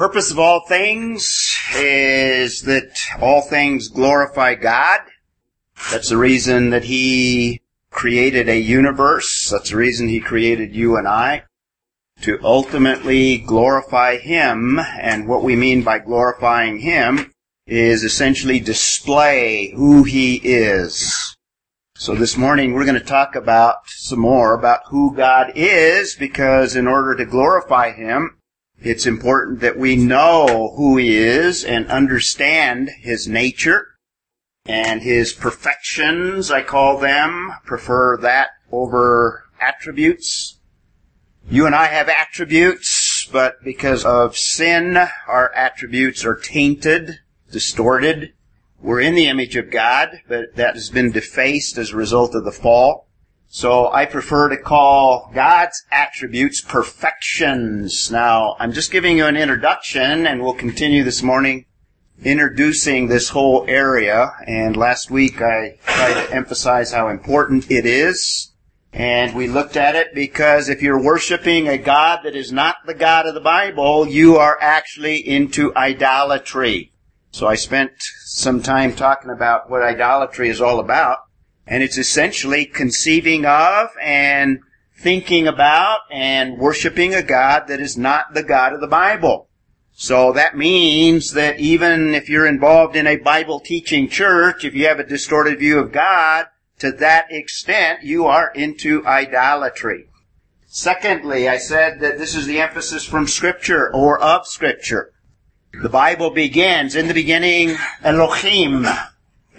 Purpose of all things is that all things glorify God. That's the reason that He created a universe. That's the reason He created you and I. To ultimately glorify Him, and what we mean by glorifying Him is essentially display who He is. So this morning we're going to talk about some more about who God is because in order to glorify Him, it's important that we know who He is and understand His nature and His perfections, I call them. Prefer that over attributes. You and I have attributes, but because of sin, our attributes are tainted, distorted. We're in the image of God, but that has been defaced as a result of the fall. So I prefer to call God's attributes perfections. Now, I'm just giving you an introduction and we'll continue this morning introducing this whole area. And last week I tried to emphasize how important it is. And we looked at it because if you're worshiping a God that is not the God of the Bible, you are actually into idolatry. So I spent some time talking about what idolatry is all about. And it's essentially conceiving of and thinking about and worshiping a God that is not the God of the Bible. So that means that even if you're involved in a Bible teaching church, if you have a distorted view of God, to that extent you are into idolatry. Secondly, I said that this is the emphasis from scripture or of scripture. The Bible begins in the beginning Elohim,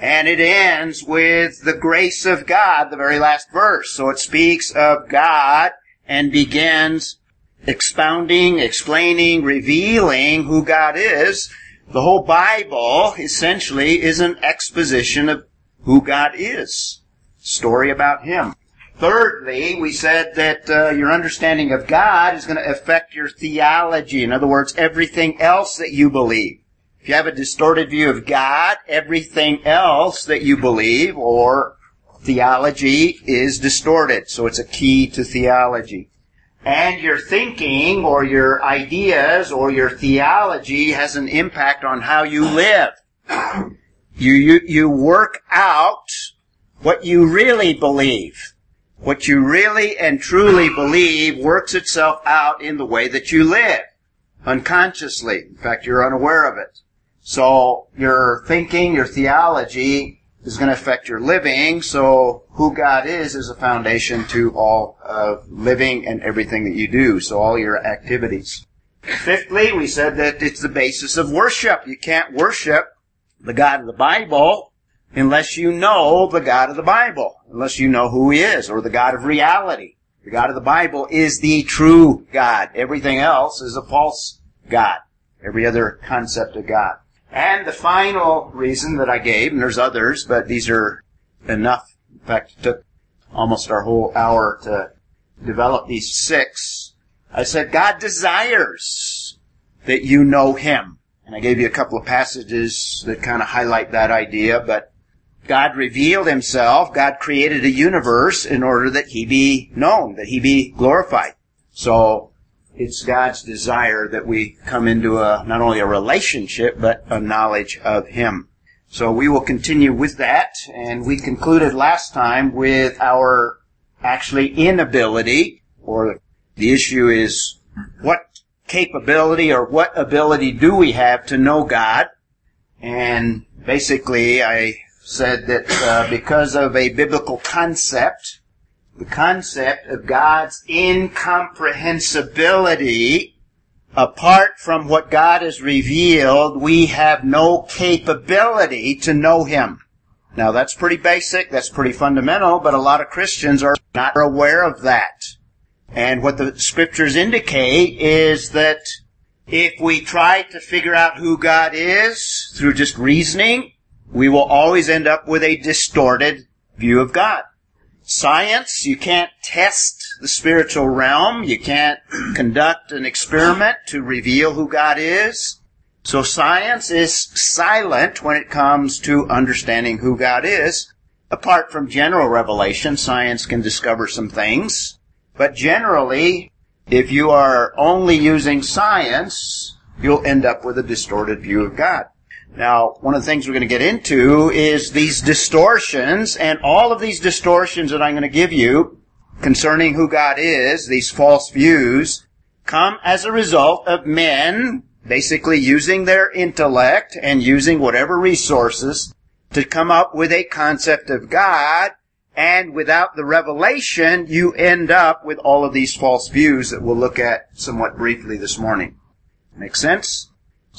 and it ends with the grace of God, the very last verse. So it speaks of God and begins expounding, explaining, revealing who God is. The whole Bible essentially is an exposition of who God is. Story about Him. Thirdly, we said that uh, your understanding of God is going to affect your theology. In other words, everything else that you believe. If you have a distorted view of God, everything else that you believe or theology is distorted. So it's a key to theology. And your thinking or your ideas or your theology has an impact on how you live. You, you, you work out what you really believe what you really and truly believe works itself out in the way that you live. Unconsciously. In fact, you're unaware of it. So your thinking, your theology is going to affect your living. So who God is is a foundation to all of living and everything that you do. So all your activities. Fifthly, we said that it's the basis of worship. You can't worship the God of the Bible unless you know the God of the Bible, unless you know who He is, or the God of reality. The God of the Bible is the true God. Everything else is a false God. Every other concept of God. And the final reason that I gave, and there's others, but these are enough. In fact, it took almost our whole hour to develop these six. I said, God desires that you know Him. And I gave you a couple of passages that kind of highlight that idea, but God revealed himself, God created a universe in order that he be known, that he be glorified. So, it's God's desire that we come into a, not only a relationship, but a knowledge of him. So we will continue with that, and we concluded last time with our actually inability, or the issue is what capability or what ability do we have to know God? And basically I said that uh, because of a biblical concept, the concept of God's incomprehensibility, apart from what God has revealed, we have no capability to know Him. Now that's pretty basic, that's pretty fundamental, but a lot of Christians are not aware of that. And what the scriptures indicate is that if we try to figure out who God is through just reasoning, we will always end up with a distorted view of God. Science, you can't test the spiritual realm. You can't conduct an experiment to reveal who God is. So science is silent when it comes to understanding who God is. Apart from general revelation, science can discover some things. But generally, if you are only using science you'll end up with a distorted view of God. Now, one of the things we're going to get into is these distortions, and all of these distortions that I'm going to give you concerning who God is, these false views, come as a result of men basically using their intellect and using whatever resources to come up with a concept of God, and without the revelation, you end up with all of these false views that we'll look at somewhat briefly this morning. Make sense?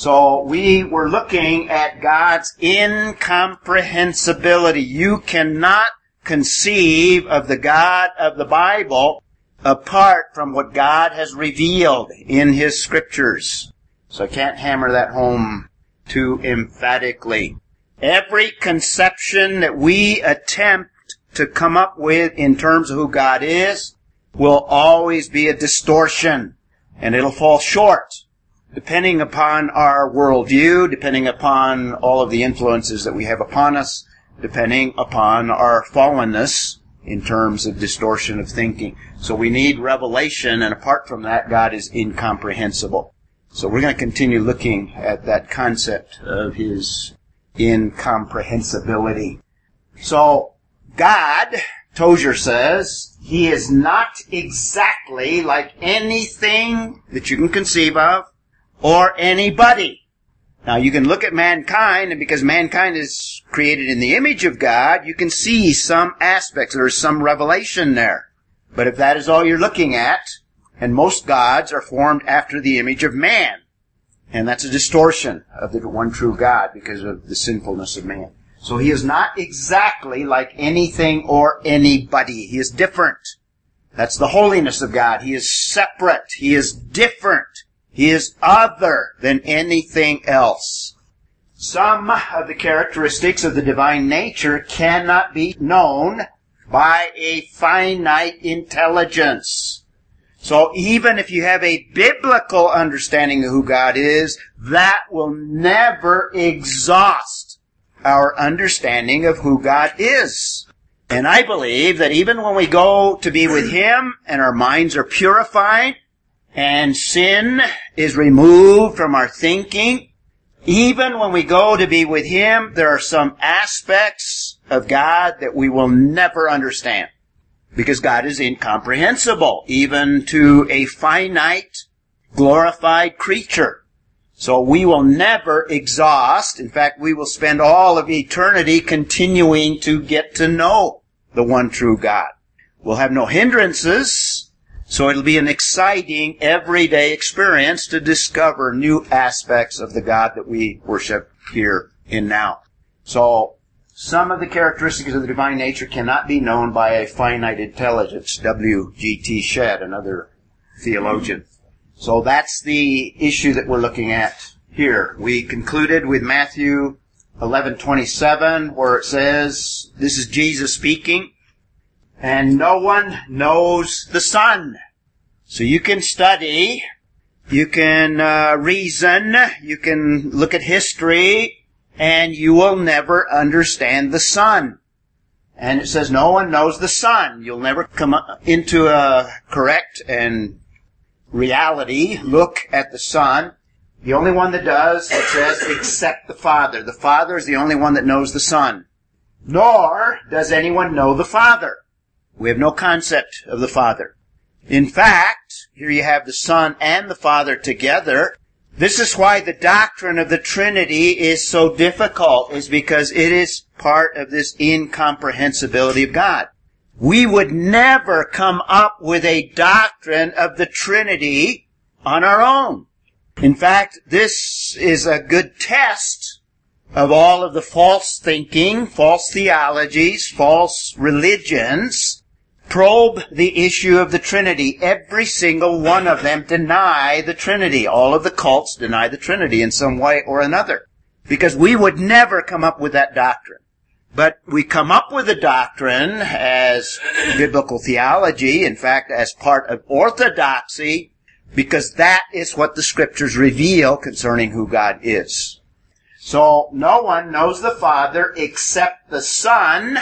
So we were looking at God's incomprehensibility. You cannot conceive of the God of the Bible apart from what God has revealed in His scriptures. So I can't hammer that home too emphatically. Every conception that we attempt to come up with in terms of who God is will always be a distortion and it'll fall short depending upon our worldview, depending upon all of the influences that we have upon us, depending upon our fallenness in terms of distortion of thinking. So we need revelation, and apart from that, God is incomprehensible. So we're going to continue looking at that concept of His incomprehensibility. So, God, Tozer says, He is not exactly like anything that you can conceive of, or anybody. Now you can look at mankind, and because mankind is created in the image of God, you can see some aspects, there's some revelation there. But if that is all you're looking at, and most gods are formed after the image of man, and that's a distortion of the one true God because of the sinfulness of man. So he is not exactly like anything or anybody. He is different. That's the holiness of God. He is separate. He is different. He is other than anything else. Some of the characteristics of the divine nature cannot be known by a finite intelligence. So even if you have a biblical understanding of who God is, that will never exhaust our understanding of who God is. And I believe that even when we go to be with Him and our minds are purified, and sin is removed from our thinking. Even when we go to be with Him, there are some aspects of God that we will never understand. Because God is incomprehensible, even to a finite, glorified creature. So we will never exhaust. In fact, we will spend all of eternity continuing to get to know the one true God. We'll have no hindrances so it'll be an exciting everyday experience to discover new aspects of the God that we worship here in now. So some of the characteristics of the divine nature cannot be known by a finite intelligence. W.G.T. Shedd, another theologian. So that's the issue that we're looking at here. We concluded with Matthew 11:27 where it says, this is Jesus speaking, and no one knows the Son. So you can study, you can uh, reason, you can look at history, and you will never understand the Son. And it says no one knows the Son. You'll never come into a correct and reality look at the Son. The only one that does, it says, except the Father. The Father is the only one that knows the Son. Nor does anyone know the Father. We have no concept of the Father. In fact, here you have the Son and the Father together. This is why the doctrine of the Trinity is so difficult, is because it is part of this incomprehensibility of God. We would never come up with a doctrine of the Trinity on our own. In fact, this is a good test of all of the false thinking, false theologies, false religions probe the issue of the Trinity. Every single one of them deny the Trinity. All of the cults deny the Trinity in some way or another. Because we would never come up with that doctrine. But we come up with a doctrine as biblical theology, in fact, as part of orthodoxy, because that is what the scriptures reveal concerning who God is. So no one knows the Father except the Son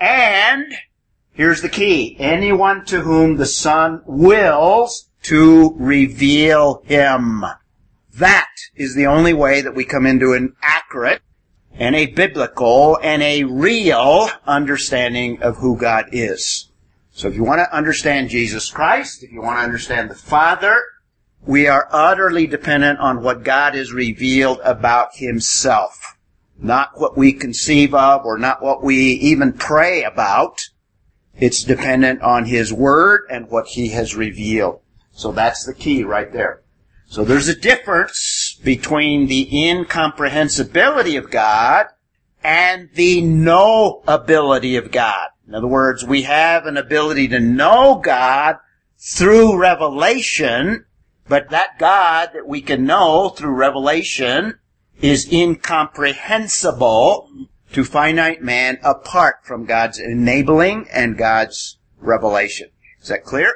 and Here's the key. Anyone to whom the Son wills to reveal Him. That is the only way that we come into an accurate and a biblical and a real understanding of who God is. So if you want to understand Jesus Christ, if you want to understand the Father, we are utterly dependent on what God has revealed about Himself. Not what we conceive of or not what we even pray about. It's dependent on His Word and what He has revealed. So that's the key right there. So there's a difference between the incomprehensibility of God and the knowability of God. In other words, we have an ability to know God through revelation, but that God that we can know through revelation is incomprehensible to finite man apart from God's enabling and God's revelation. Is that clear?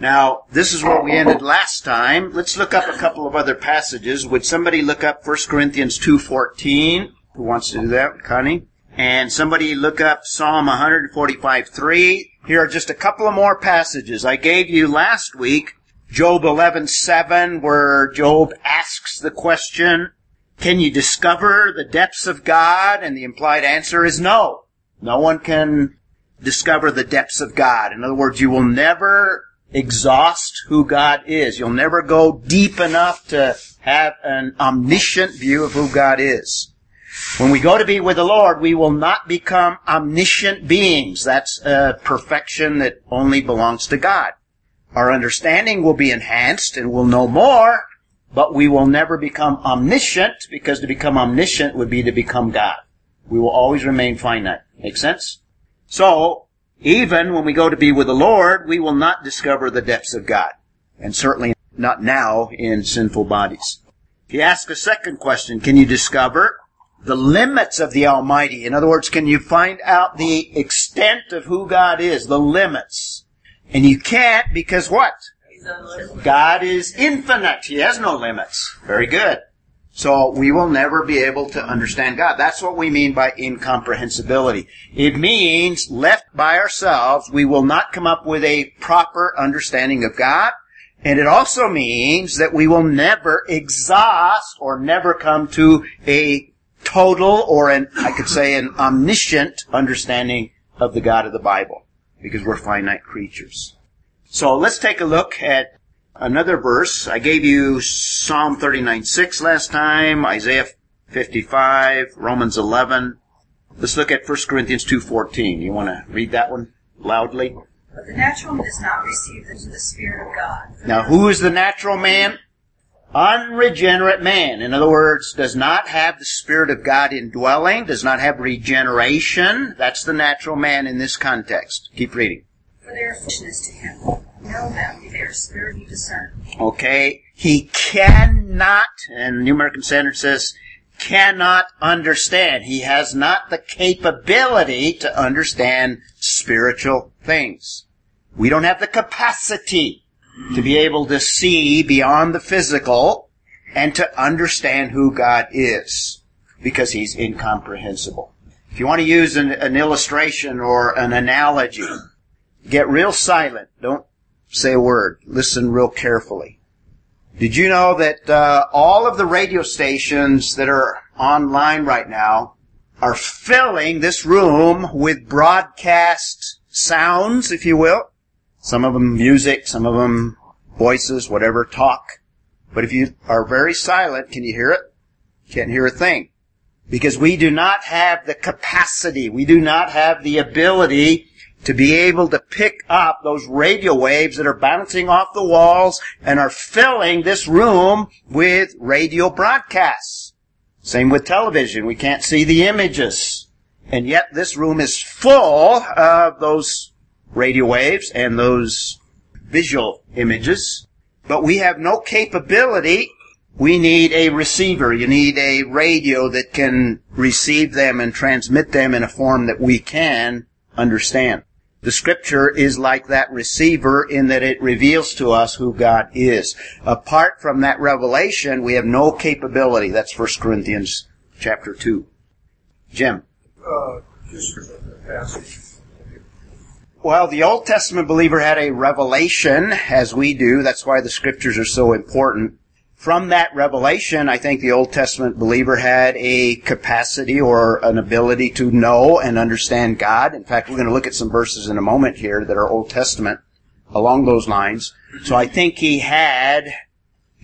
Now, this is where we ended last time. Let's look up a couple of other passages. Would somebody look up 1 Corinthians 2.14? Who wants to do that? Connie? And somebody look up Psalm 145.3. Here are just a couple of more passages. I gave you last week Job 11.7 where Job asks the question, can you discover the depths of God? And the implied answer is no. No one can discover the depths of God. In other words, you will never exhaust who God is. You'll never go deep enough to have an omniscient view of who God is. When we go to be with the Lord, we will not become omniscient beings. That's a perfection that only belongs to God. Our understanding will be enhanced and we'll know more, but we will never become omniscient because to become omniscient would be to become God. We will always remain finite. Make sense? So, even when we go to be with the Lord, we will not discover the depths of God. And certainly not now in sinful bodies. He asks a second question. Can you discover the limits of the Almighty? In other words, can you find out the extent of who God is? The limits. And you can't because what? God is infinite. He has no limits. Very good. So we will never be able to understand God. That's what we mean by incomprehensibility. It means left by ourselves, we will not come up with a proper understanding of God. And it also means that we will never exhaust or never come to a total or an, I could say an omniscient understanding of the God of the Bible. Because we're finite creatures. So let's take a look at another verse. I gave you Psalm 39 6 last time, Isaiah 55, Romans 11. Let's look at 1 Corinthians 2.14. You want to read that one loudly? But the natural man does not receive the Spirit of God. Now, who is the natural man? Unregenerate man. In other words, does not have the Spirit of God indwelling, does not have regeneration. That's the natural man in this context. Keep reading. For their foolishness to him. Know them, they are spiritually discerned. Okay? He cannot, and New American Standard says, cannot understand. He has not the capability to understand spiritual things. We don't have the capacity to be able to see beyond the physical and to understand who God is because He's incomprehensible. If you want to use an, an illustration or an analogy, get real silent. Don't say a word. Listen real carefully. Did you know that uh, all of the radio stations that are online right now are filling this room with broadcast sounds, if you will? Some of them music, some of them voices, whatever, talk. But if you are very silent, can you hear it? Can't hear a thing. Because we do not have the capacity, we do not have the ability to be able to pick up those radio waves that are bouncing off the walls and are filling this room with radio broadcasts. Same with television. We can't see the images. And yet this room is full of those radio waves and those visual images. But we have no capability. We need a receiver. You need a radio that can receive them and transmit them in a form that we can understand. The scripture is like that receiver in that it reveals to us who God is. Apart from that revelation, we have no capability. That's 1 Corinthians chapter 2. Jim. Uh, well, the Old Testament believer had a revelation, as we do. That's why the scriptures are so important. From that revelation, I think the Old Testament believer had a capacity or an ability to know and understand God. In fact, we're going to look at some verses in a moment here that are Old Testament along those lines. So I think he had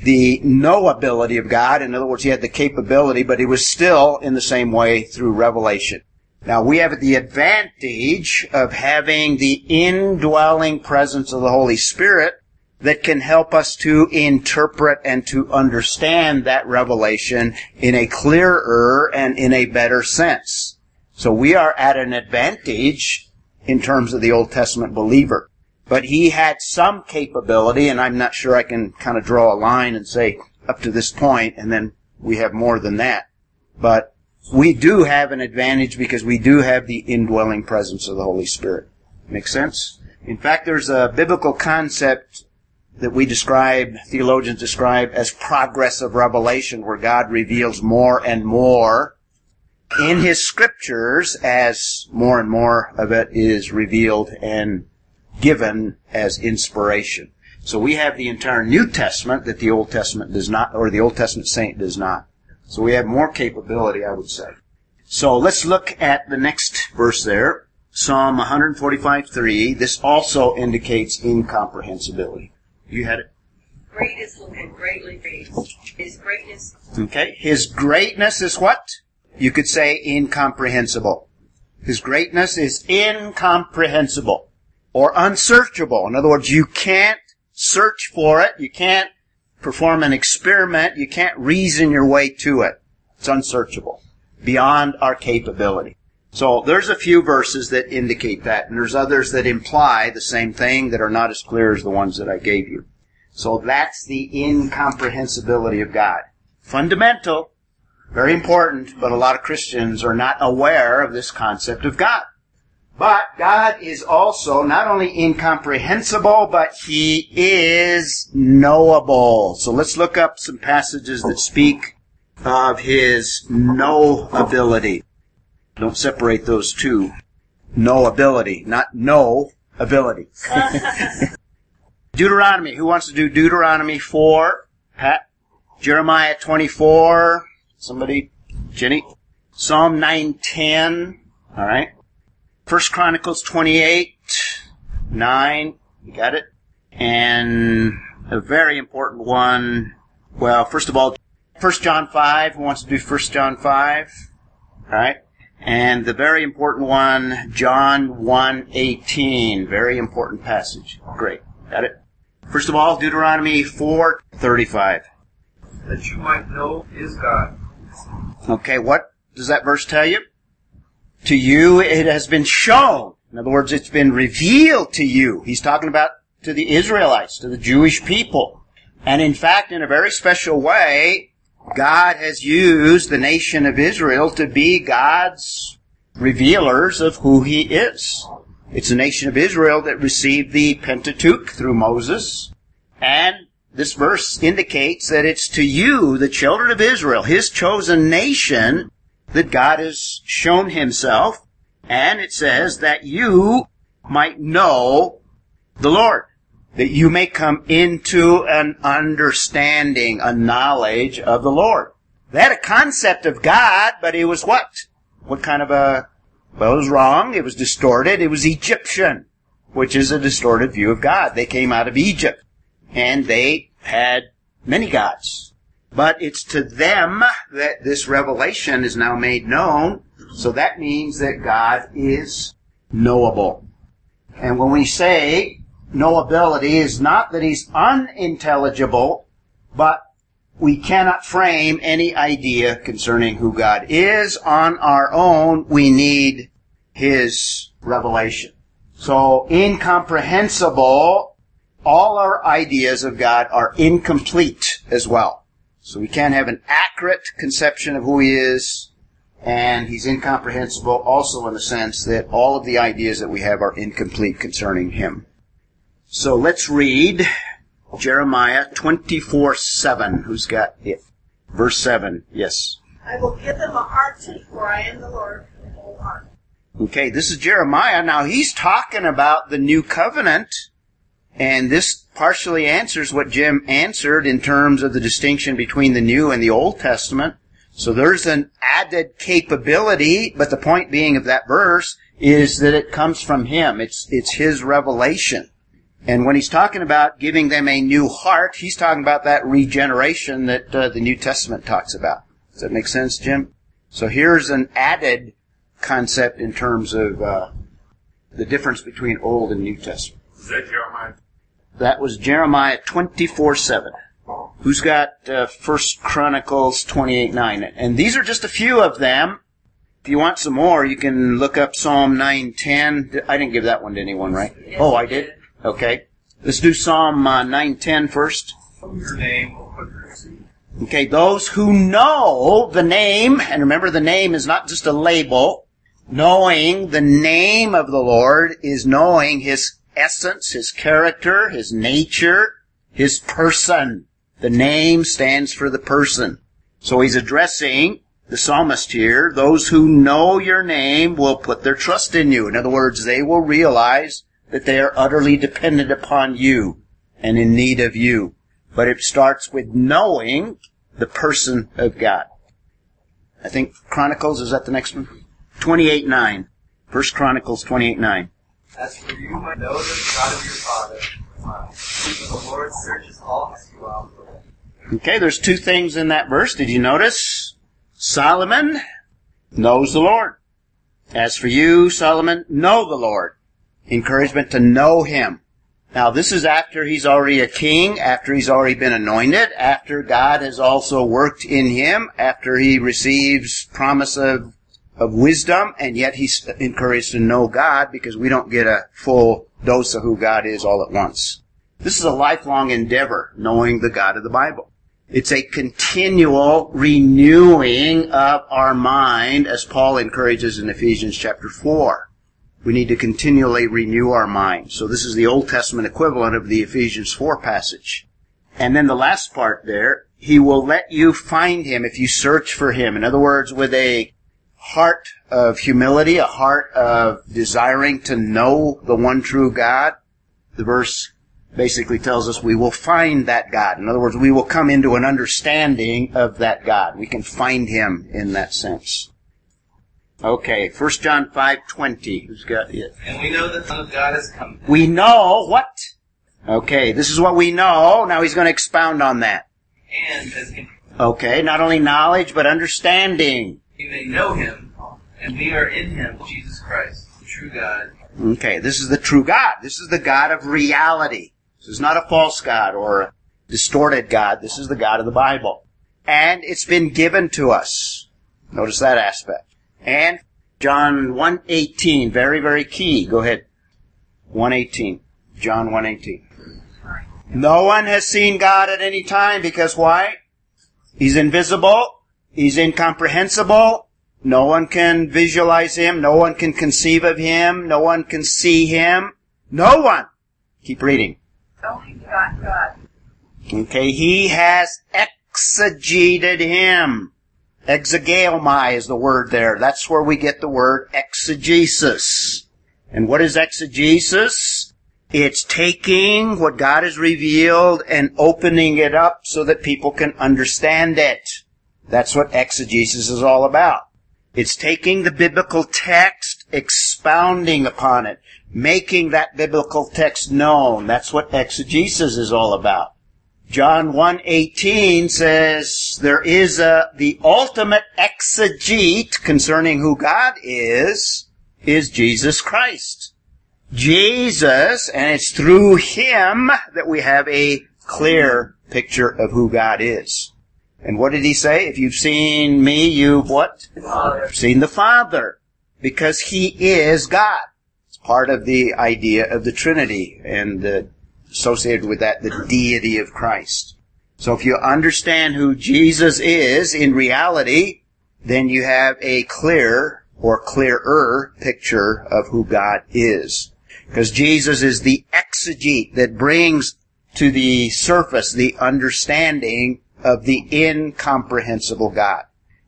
the knowability of God. In other words, he had the capability, but he was still in the same way through revelation. Now we have the advantage of having the indwelling presence of the Holy Spirit that can help us to interpret and to understand that revelation in a clearer and in a better sense. So we are at an advantage in terms of the Old Testament believer. But he had some capability, and I'm not sure I can kind of draw a line and say up to this point, and then we have more than that. But we do have an advantage because we do have the indwelling presence of the Holy Spirit. Make sense? In fact, there's a biblical concept that we describe, theologians describe as progress of revelation, where God reveals more and more in His scriptures as more and more of it is revealed and given as inspiration. So we have the entire New Testament that the Old Testament does not, or the Old Testament saint does not. So we have more capability, I would say. So let's look at the next verse there. Psalm 145.3. This also indicates incomprehensibility. You had it. Great is the Lord, greatly great. His greatness, Okay. His greatness is what? You could say incomprehensible. His greatness is incomprehensible or unsearchable. In other words, you can't search for it. You can't perform an experiment. You can't reason your way to it. It's unsearchable. Beyond our capability. So there's a few verses that indicate that, and there's others that imply the same thing that are not as clear as the ones that I gave you. So that's the incomprehensibility of God. Fundamental, very important, but a lot of Christians are not aware of this concept of God. But God is also not only incomprehensible, but He is knowable. So let's look up some passages that speak of His knowability. Don't separate those two. No ability, not know ability. Deuteronomy. Who wants to do Deuteronomy 4? Pat? Jeremiah 24? Somebody? Jenny? Psalm 910? Alright. First Chronicles 28, 9, you got it? And a very important one, well, first of all, First John 5, who wants to do First John 5? Alright? And the very important one, John 1:18, very important passage. Great. Got it? First of all, Deuteronomy 4:35. that you might know is God. Okay, what does that verse tell you? To you it has been shown. In other words, it's been revealed to you. He's talking about to the Israelites, to the Jewish people. And in fact, in a very special way, God has used the nation of Israel to be God's revealers of who He is. It's the nation of Israel that received the Pentateuch through Moses. And this verse indicates that it's to you, the children of Israel, His chosen nation, that God has shown Himself. And it says that you might know the Lord. That you may come into an understanding, a knowledge of the Lord. They had a concept of God, but it was what? What kind of a, well, it was wrong. It was distorted. It was Egyptian, which is a distorted view of God. They came out of Egypt and they had many gods. But it's to them that this revelation is now made known. So that means that God is knowable. And when we say knowability is not that he's unintelligible, but we cannot frame any idea concerning who God is on our own. We need his revelation. So incomprehensible, all our ideas of God are incomplete as well. So we can't have an accurate conception of who he is, and he's incomprehensible also in the sense that all of the ideas that we have are incomplete concerning him. So let's read Jeremiah 24 7. Who's got it? Verse 7. Yes. I will give them a heart to, for I am the Lord whole heart. Okay, this is Jeremiah. Now he's talking about the new covenant And this partially answers what Jim answered in terms of the distinction between the New and the Old Testament. So there's an added capability, but the point being of that verse is that it comes from Him. It's, it's His revelation. And when he's talking about giving them a new heart, he's talking about that regeneration that uh, the New Testament talks about. Does that make sense, Jim? So here's an added concept in terms of uh, the difference between Old and New Testament. Is that Jeremiah? That was Jeremiah 24 7. Who's got uh, First Chronicles 28 9? And these are just a few of them. If you want some more, you can look up Psalm 910. I didn't give that one to anyone, right? Oh, I did? Okay. Let's do Psalm uh, 910 first. Your name will put your seed. Okay, those who know the name, and remember the name is not just a label. Knowing the name of the Lord is knowing His essence, His character, His nature, His person. The name stands for the person. So He's addressing the psalmist here. Those who know your name will put their trust in you. In other words, they will realize that they are utterly dependent upon you and in need of you. But it starts with knowing the person of God. I think Chronicles, is that the next one? 28 9. First Chronicles 28 9. As for you, I know the God of your father. The Lord searches all his dwell. Okay, there's two things in that verse. Did you notice? Solomon knows the Lord. As for you, Solomon, know the Lord. Encouragement to know Him. Now this is after he's already a king, after he's already been anointed, after God has also worked in him, after he receives promise of, of wisdom, and yet he's encouraged to know God because we don't get a full dose of who God is all at once. This is a lifelong endeavor, knowing the God of the Bible. It's a continual renewing of our mind, as Paul encourages in Ephesians chapter 4. We need to continually renew our mind. So this is the Old Testament equivalent of the Ephesians 4 passage. And then the last part there, He will let you find Him if you search for Him. In other words, with a heart of humility, a heart of desiring to know the one true God, the verse basically tells us we will find that God. In other words, we will come into an understanding of that God. We can find Him in that sense. Okay, First John 5:20. Who's got it? And we know the Son of God has come. We know what? Okay, this is what we know. Now he's going to expound on that. And as Okay, not only knowledge, but understanding. may know him, and we are in him, Jesus Christ, the true God. Okay, this is the true God. This is the God of reality. This is not a false God or a distorted God. This is the God of the Bible. And it's been given to us. Notice that aspect. And John 1.18, very, very key. Go ahead. 1.18. John 1.18. No one has seen God at any time because why? He's invisible. He's incomprehensible. No one can visualize him. No one can conceive of him. No one can see him. No one. Keep reading. Only begotten God. Okay, he has exegeted him. Exegeomai is the word there. That's where we get the word exegesis. And what is exegesis? It's taking what God has revealed and opening it up so that people can understand it. That's what exegesis is all about. It's taking the biblical text, expounding upon it, making that biblical text known. That's what exegesis is all about. John 1:18 says there is a the ultimate exegete concerning who God is is Jesus Christ. Jesus and it's through him that we have a clear picture of who God is. And what did he say? If you've seen me, you've what? Father. Seen the Father. Because he is God. It's part of the idea of the Trinity and the associated with that, the deity of Christ. So if you understand who Jesus is in reality, then you have a clear or clearer picture of who God is. Because Jesus is the exegete that brings to the surface the understanding of the incomprehensible God.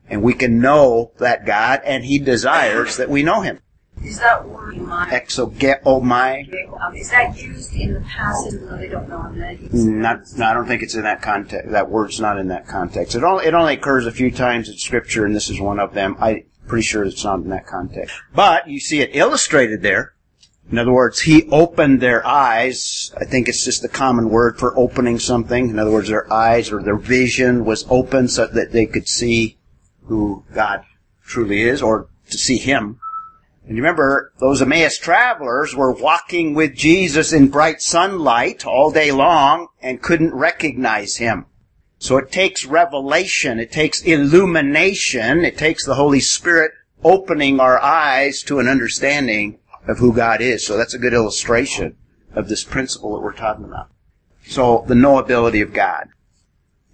And we can know that God and He desires that we know Him. Is that word my? Exogeomai. Um, is that used in the past even though they don't know he's Not, no, I don't think it's in that context. That word's not in that context. It only, it only occurs a few times in scripture and this is one of them. I'm pretty sure it's not in that context. But you see it illustrated there. In other words, he opened their eyes. I think it's just the common word for opening something. In other words, their eyes or their vision was open so that they could see who God truly is or to see him. And you remember, those Emmaus travelers were walking with Jesus in bright sunlight all day long and couldn't recognize him. So it takes revelation, it takes illumination, it takes the Holy Spirit opening our eyes to an understanding of who God is. So that's a good illustration of this principle that we're talking about. So the knowability of God.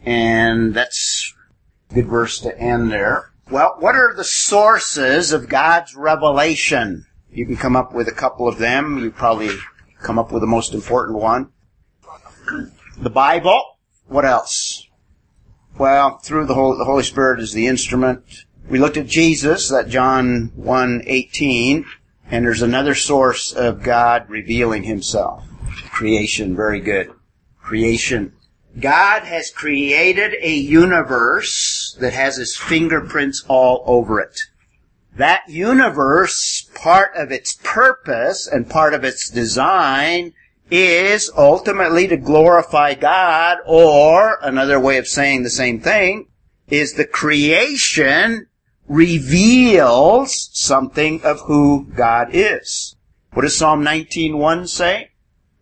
And that's a good verse to end there. Well, what are the sources of God's revelation? You can come up with a couple of them. You probably come up with the most important one. The Bible. What else? Well, through the Holy, the Holy Spirit is the instrument. We looked at Jesus, that John 1:18, and there's another source of God revealing himself. Creation, very good. Creation. God has created a universe that has his fingerprints all over it. That universe, part of its purpose and part of its design is ultimately to glorify God, or another way of saying the same thing, is the creation reveals something of who God is. What does Psalm 19.1 say?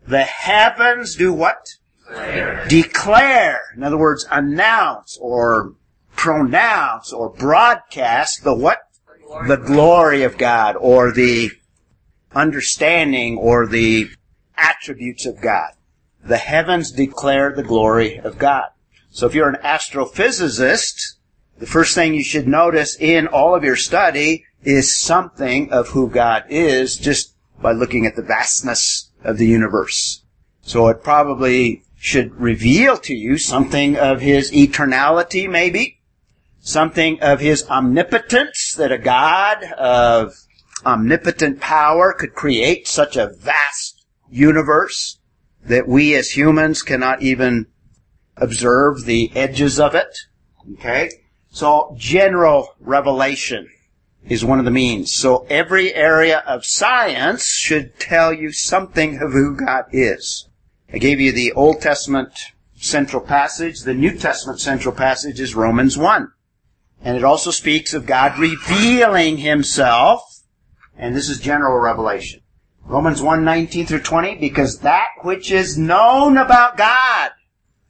The heavens do what? Declare. Declare. In other words, announce or pronounce or broadcast the what? The glory of God or the understanding or the attributes of God. The heavens declare the glory of God. So if you're an astrophysicist, the first thing you should notice in all of your study is something of who God is just by looking at the vastness of the universe. So it probably should reveal to you something of His eternality maybe, something of His omnipotence that a God of omnipotent power could create such a vast universe that we as humans cannot even observe the edges of it. Okay? So general revelation is one of the means. So every area of science should tell you something of who God is. I gave you the Old Testament central passage. The New Testament central passage is Romans 1. And it also speaks of God revealing himself. And this is general revelation. Romans 1, 19 through 20, because that which is known about God,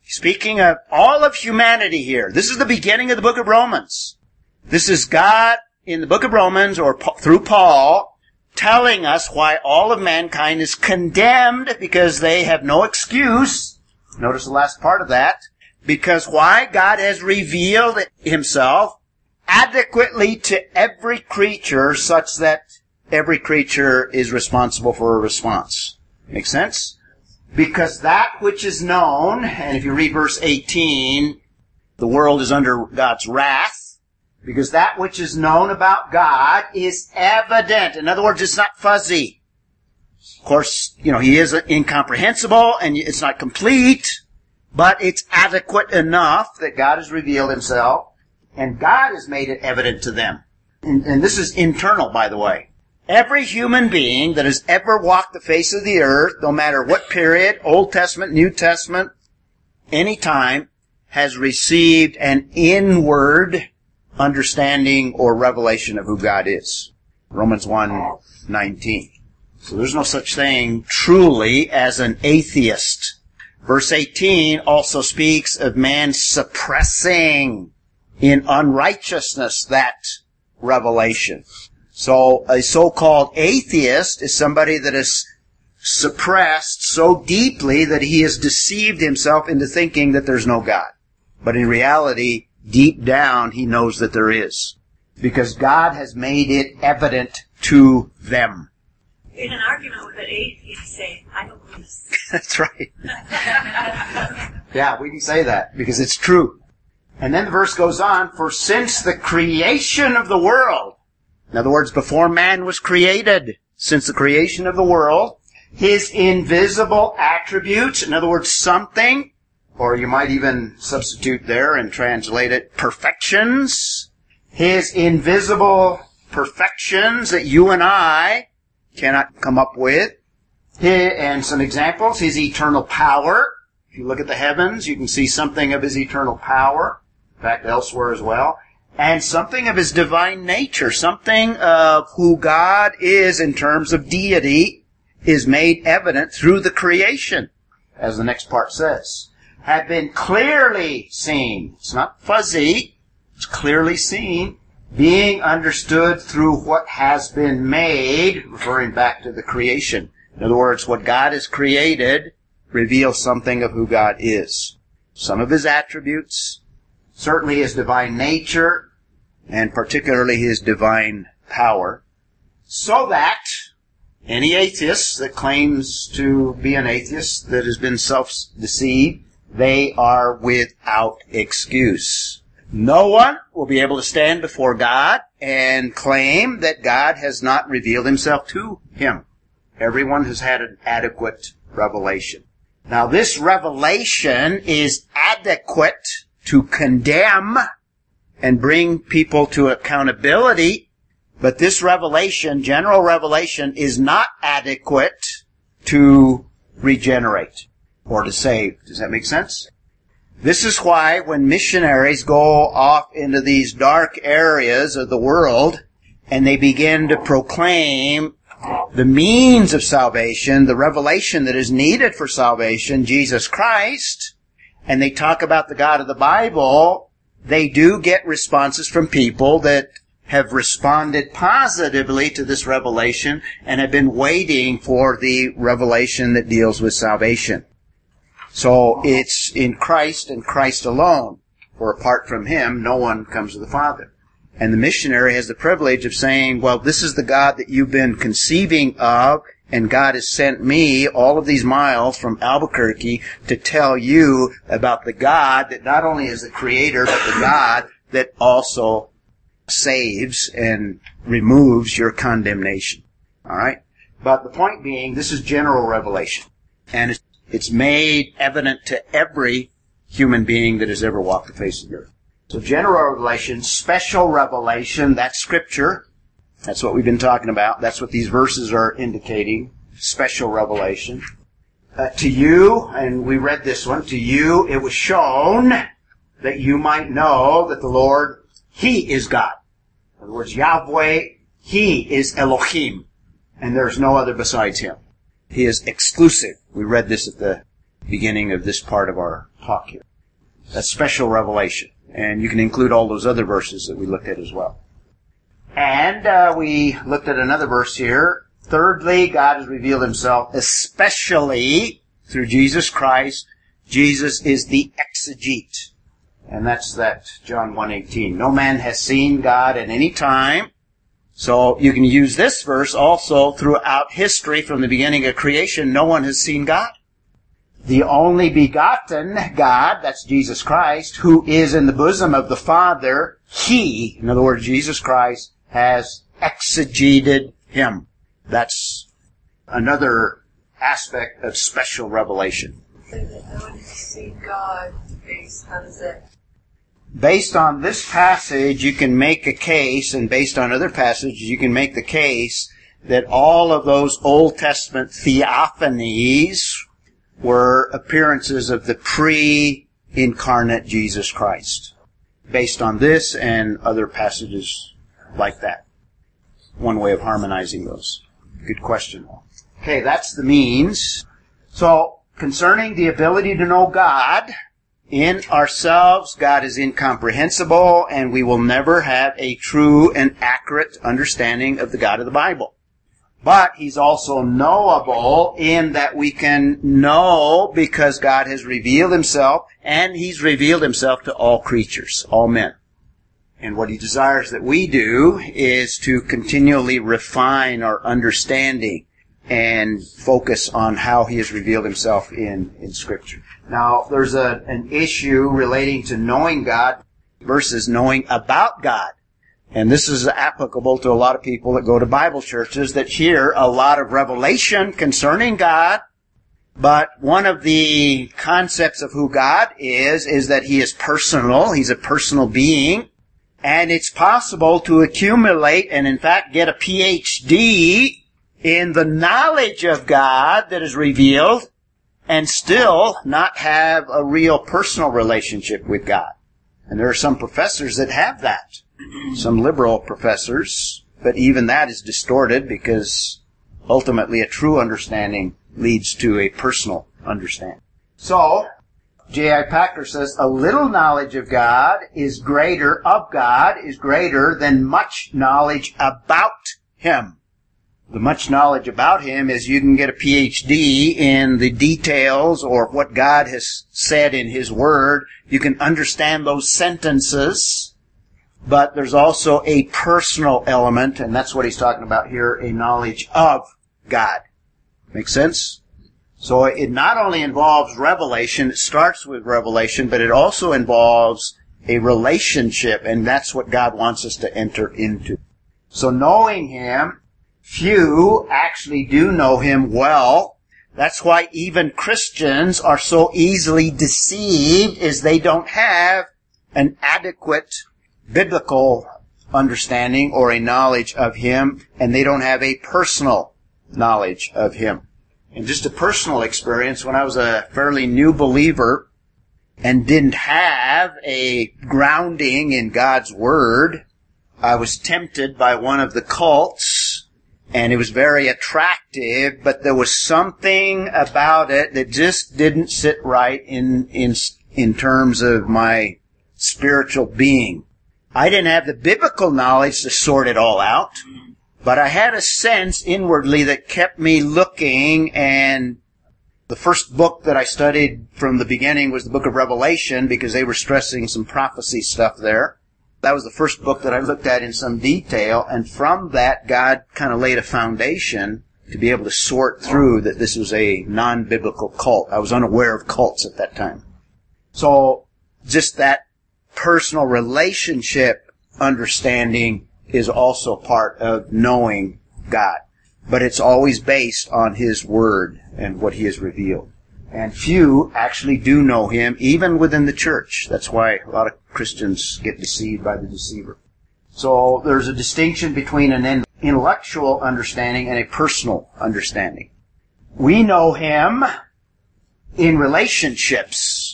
speaking of all of humanity here, this is the beginning of the book of Romans. This is God in the book of Romans or through Paul telling us why all of mankind is condemned because they have no excuse. Notice the last part of that. Because why God has revealed himself adequately to every creature such that every creature is responsible for a response. Make sense? Because that which is known, and if you read verse 18, the world is under God's wrath, because that which is known about God is evident. In other words, it's not fuzzy. Of course, you know, He is incomprehensible and it's not complete, but it's adequate enough that God has revealed Himself and God has made it evident to them. And, and this is internal, by the way. Every human being that has ever walked the face of the earth, no matter what period, Old Testament, New Testament, any time, has received an inward understanding or revelation of who God is. Romans 1, 19. So there's no such thing truly as an atheist. Verse 18 also speaks of man suppressing in unrighteousness that revelation. So a so-called atheist is somebody that is suppressed so deeply that he has deceived himself into thinking that there's no God. But in reality, deep down, he knows that there is. Because God has made it evident to them. In an argument with an atheist, say, I. That's right. yeah, we can say that because it's true. And then the verse goes on, for since the creation of the world, In other words, before man was created, since the creation of the world, his invisible attributes, in other words, something, or you might even substitute there and translate it perfections, his invisible perfections that you and I cannot come up with, and some examples, his eternal power. If you look at the heavens, you can see something of his eternal power. In fact, elsewhere as well. And something of his divine nature, something of who God is in terms of deity is made evident through the creation, as the next part says. Have been clearly seen. It's not fuzzy. It's clearly seen. Being understood through what has been made, referring back to the creation. In other words, what God has created reveals something of who God is. Some of his attributes, certainly his divine nature, and particularly his divine power, so that any atheist that claims to be an atheist that has been self-deceived, they are without excuse. No one will be able to stand before God and claim that God has not revealed himself to him. Everyone has had an adequate revelation. Now this revelation is adequate to condemn and bring people to accountability, but this revelation, general revelation, is not adequate to regenerate or to save. Does that make sense? This is why when missionaries go off into these dark areas of the world and they begin to proclaim the means of salvation, the revelation that is needed for salvation, Jesus Christ, and they talk about the God of the Bible, they do get responses from people that have responded positively to this revelation and have been waiting for the revelation that deals with salvation. So it's in Christ and Christ alone. For apart from Him, no one comes to the Father. And the missionary has the privilege of saying, well, this is the God that you've been conceiving of, and God has sent me all of these miles from Albuquerque to tell you about the God that not only is the creator, but the God that also saves and removes your condemnation. Alright? But the point being, this is general revelation. And it's, made evident to every human being that has ever walked the face of the earth. So general revelation, special revelation, that's scripture. That's what we've been talking about. That's what these verses are indicating. Special revelation. Uh, to you, and we read this one, to you it was shown that you might know that the Lord, He is God. In other words, Yahweh, He is Elohim. And there's no other besides Him. He is exclusive. We read this at the beginning of this part of our talk here. That's special revelation. And you can include all those other verses that we looked at as well. And uh, we looked at another verse here. Thirdly, God has revealed himself especially through Jesus Christ. Jesus is the exegete. And that's that John 1.18. No man has seen God at any time. So you can use this verse also throughout history from the beginning of creation. No one has seen God the only begotten God, that's Jesus Christ, who is in the bosom of the Father, He, in other words, Jesus Christ, has exegeted Him. That's another aspect of special revelation. Based, that? Based on this passage, you can make a case, and based on other passages, you can make the case that all of those Old Testament theophanies were appearances of the pre-incarnate Jesus Christ. Based on this and other passages like that. One way of harmonizing those. Good question. Okay, that's the means. So, concerning the ability to know God, in ourselves, God is incomprehensible, and we will never have a true and accurate understanding of the God of the Bible. But he's also knowable in that we can know because God has revealed himself and he's revealed himself to all creatures, all men. And what he desires that we do is to continually refine our understanding and focus on how he has revealed himself in, in scripture. Now, there's a, an issue relating to knowing God versus knowing about God. And this is applicable to a lot of people that go to Bible churches that hear a lot of revelation concerning God. But one of the concepts of who God is, is that He is personal. He's a personal being. And it's possible to accumulate and in fact get a PhD in the knowledge of God that is revealed and still not have a real personal relationship with God. And there are some professors that have that. Some liberal professors, but even that is distorted because ultimately a true understanding leads to a personal understanding. So, J.I. Packer says, a little knowledge of God is greater, of God, is greater than much knowledge about Him. The much knowledge about Him is you can get a PhD in the details or what God has said in His Word. You can understand those sentences, but there's also a personal element, and that's what he's talking about here, a knowledge of God. Make sense? So it not only involves revelation, it starts with revelation, but it also involves a relationship, and that's what God wants us to enter into. So knowing Him, few actually do know Him well. That's why even Christians are so easily deceived is they don't have an adequate biblical understanding or a knowledge of Him, and they don't have a personal knowledge of Him. And just a personal experience, when I was a fairly new believer and didn't have a grounding in God's Word, I was tempted by one of the cults and it was very attractive, but there was something about it that just didn't sit right in, in, in terms of my spiritual being. I didn't have the biblical knowledge to sort it all out. But I had a sense inwardly that kept me looking and the first book that I studied from the beginning was the book of Revelation because they were stressing some prophecy stuff there. That was the first book that I looked at in some detail and from that God kind of laid a foundation to be able to sort through that this was a non-biblical cult. I was unaware of cults at that time. So just that personal relationship understanding is also part of knowing God. But it's always based on His Word and what He has revealed. And few actually do know Him, even within the church. That's why a lot of Christians get deceived by the deceiver. So there's a distinction between an intellectual understanding and a personal understanding. We know Him in relationships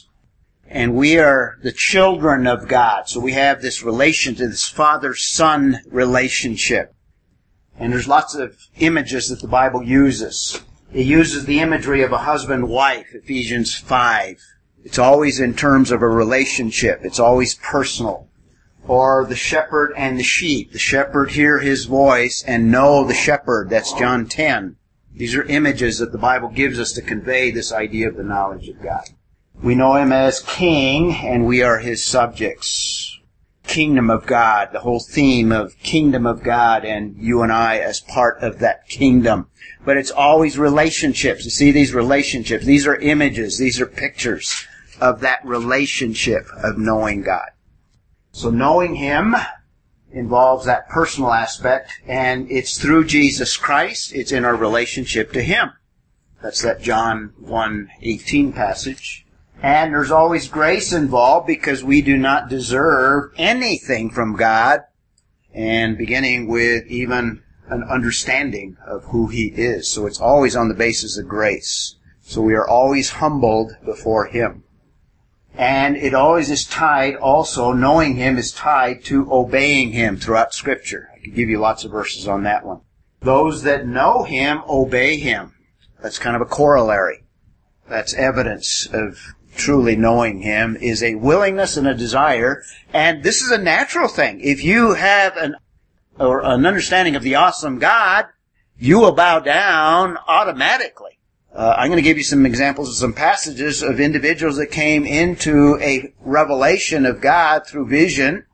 and we are the children of God. So we have this relation to this father-son relationship. And there's lots of images that the Bible uses. It uses the imagery of a husband-wife, Ephesians 5. It's always in terms of a relationship. It's always personal. Or the shepherd and the sheep. The shepherd hear his voice and know the shepherd. That's John 10. These are images that the Bible gives us to convey this idea of the knowledge of God. We know him as king and we are his subjects. Kingdom of God, the whole theme of kingdom of God and you and I as part of that kingdom. But it's always relationships. You see these relationships. These are images. These are pictures of that relationship of knowing God. So knowing Him involves that personal aspect and it's through Jesus Christ. It's in our relationship to Him. That's that John 1:18 passage. And there's always grace involved because we do not deserve anything from God. And beginning with even an understanding of who He is. So it's always on the basis of grace. So we are always humbled before Him. And it always is tied also, knowing Him is tied to obeying Him throughout Scripture. I could give you lots of verses on that one. Those that know Him obey Him. That's kind of a corollary. That's evidence of truly knowing Him is a willingness and a desire. And this is a natural thing. If you have an, or an understanding of the awesome God, you will bow down automatically. Uh, I'm going to give you some examples of some passages of individuals that came into a revelation of God through vision,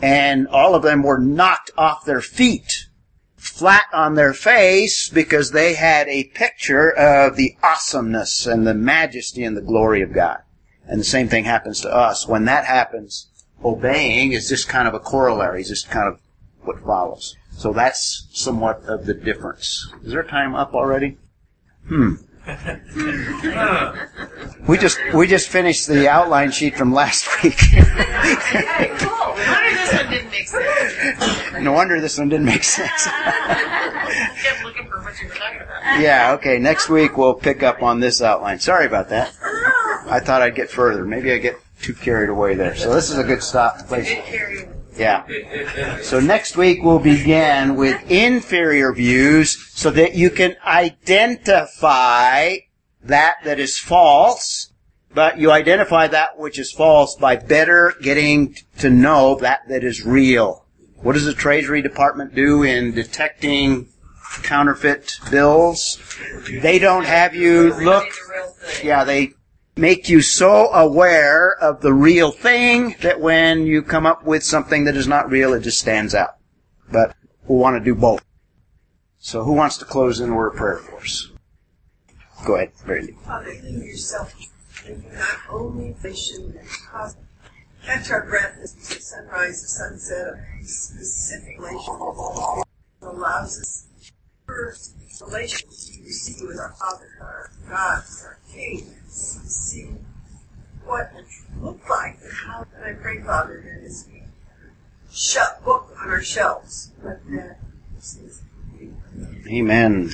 and all of them were knocked off their feet, flat on their face, because they had a picture of the awesomeness and the majesty and the glory of God. And the same thing happens to us. When that happens, obeying is just kind of a corollary, is just kind of what follows. So that's somewhat of the difference. Is there time up already? Hmm. We just we just finished the outline sheet from last week. Hey, cool. No wonder this one didn't make sense. no wonder this one didn't make sense. Kept looking for what you were talking about. yeah, okay. Next week we'll pick up on this outline. Sorry about that. I thought I'd get further. Maybe I get too carried away there. So this is a good stop place. Yeah. So next week we'll begin with inferior views so that you can identify that that is false, but you identify that which is false by better getting to know that that is real. What does the Treasury Department do in detecting counterfeit bills? They don't have you look the real thing. yeah, they make you so aware of the real thing that when you come up with something that is not real, it just stands out. But we want to do both. So who wants to close in a word of prayer for us? Go ahead, Brandy. Father, you yourself, and you not only vision and cause, catch our breath as the sunrise, the sunset of specific relation allows us first relation to see with our Father, our God, our King, see what it looked like how. And I pray, Father, that as shut book on our shelves, let uh, that Amen.